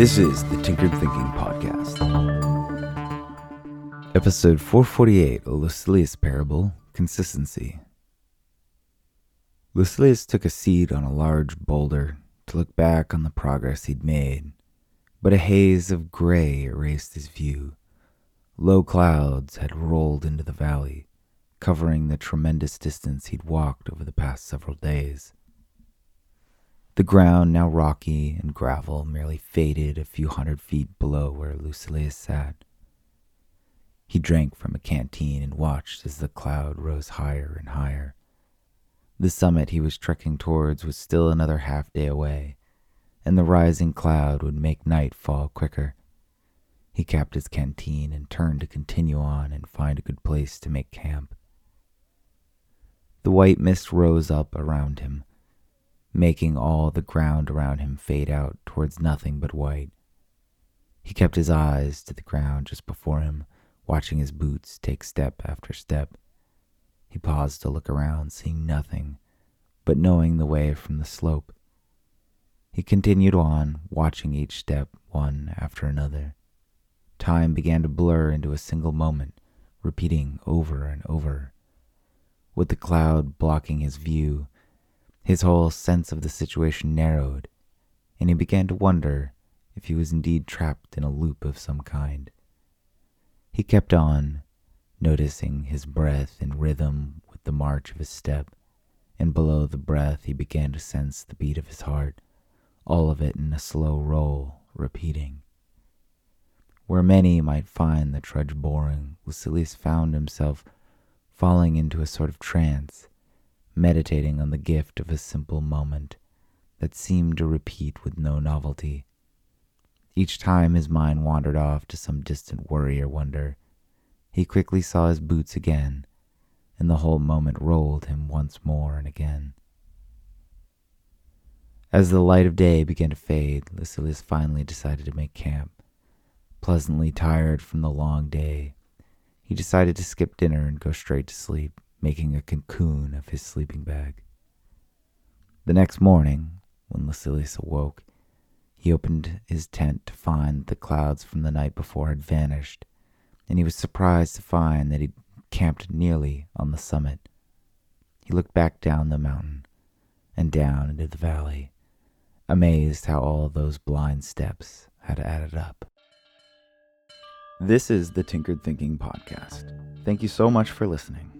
This is the Tinkered Thinking Podcast. Episode 448 A Lucilius Parable Consistency. Lucilius took a seat on a large boulder to look back on the progress he'd made, but a haze of gray erased his view. Low clouds had rolled into the valley, covering the tremendous distance he'd walked over the past several days. The ground, now rocky and gravel, merely faded a few hundred feet below where Lucilius sat. He drank from a canteen and watched as the cloud rose higher and higher. The summit he was trekking towards was still another half day away, and the rising cloud would make night fall quicker. He capped his canteen and turned to continue on and find a good place to make camp. The white mist rose up around him, making all the ground around him fade out towards nothing but white. He kept his eyes to the ground just before him, watching his boots take step after step. He paused to look around, seeing nothing, but knowing the way from the slope. He continued on, watching each step one after another. Time began to blur into a single moment, repeating over and over. With the cloud blocking his view, his whole sense of the situation narrowed, and he began to wonder if he was indeed trapped in a loop of some kind. He kept on, noticing his breath in rhythm with the march of his step, and below the breath he began to sense the beat of his heart, all of it in a slow roll, repeating. Where many might find the trudge boring, Lucilius found himself falling into a sort of trance meditating on the gift of a simple moment that seemed to repeat with no novelty. Each time his mind wandered off to some distant worry or wonder, he quickly saw his boots again, and the whole moment rolled him once more and again. As the light of day began to fade, Lucilius finally decided to make camp. Pleasantly tired from the long day, he decided to skip dinner and go straight to sleep making a cocoon of his sleeping bag. The next morning, when Lucilius awoke, he opened his tent to find the clouds from the night before had vanished, and he was surprised to find that he'd camped nearly on the summit. He looked back down the mountain and down into the valley, amazed how all those blind steps had added up. This is the Tinkered Thinking Podcast. Thank you so much for listening.